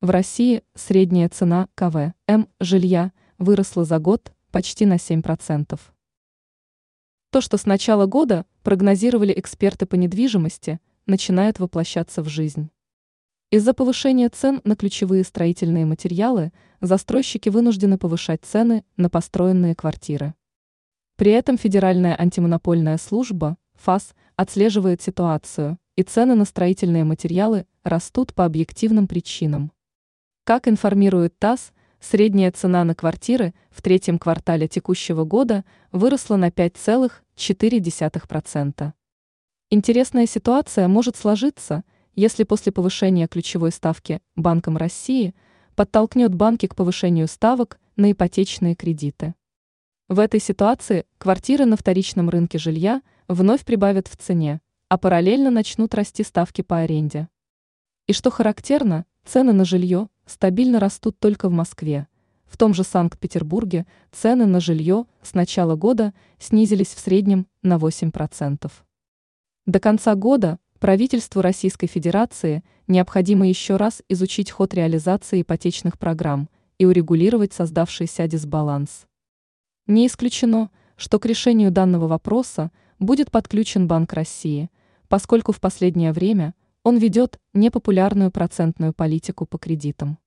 В России средняя цена КВ М жилья выросла за год почти на 7%. То, что с начала года прогнозировали эксперты по недвижимости, начинает воплощаться в жизнь. Из-за повышения цен на ключевые строительные материалы застройщики вынуждены повышать цены на построенные квартиры. При этом Федеральная антимонопольная служба, ФАС, отслеживает ситуацию, и цены на строительные материалы растут по объективным причинам. Как информирует ТАСС, средняя цена на квартиры в третьем квартале текущего года выросла на 5,4%. Интересная ситуация может сложиться, если после повышения ключевой ставки Банком России подтолкнет банки к повышению ставок на ипотечные кредиты. В этой ситуации квартиры на вторичном рынке жилья вновь прибавят в цене, а параллельно начнут расти ставки по аренде. И что характерно, цены на жилье стабильно растут только в Москве. В том же Санкт-Петербурге цены на жилье с начала года снизились в среднем на 8%. До конца года правительству Российской Федерации необходимо еще раз изучить ход реализации ипотечных программ и урегулировать создавшийся дисбаланс. Не исключено, что к решению данного вопроса будет подключен Банк России, поскольку в последнее время он ведет непопулярную процентную политику по кредитам.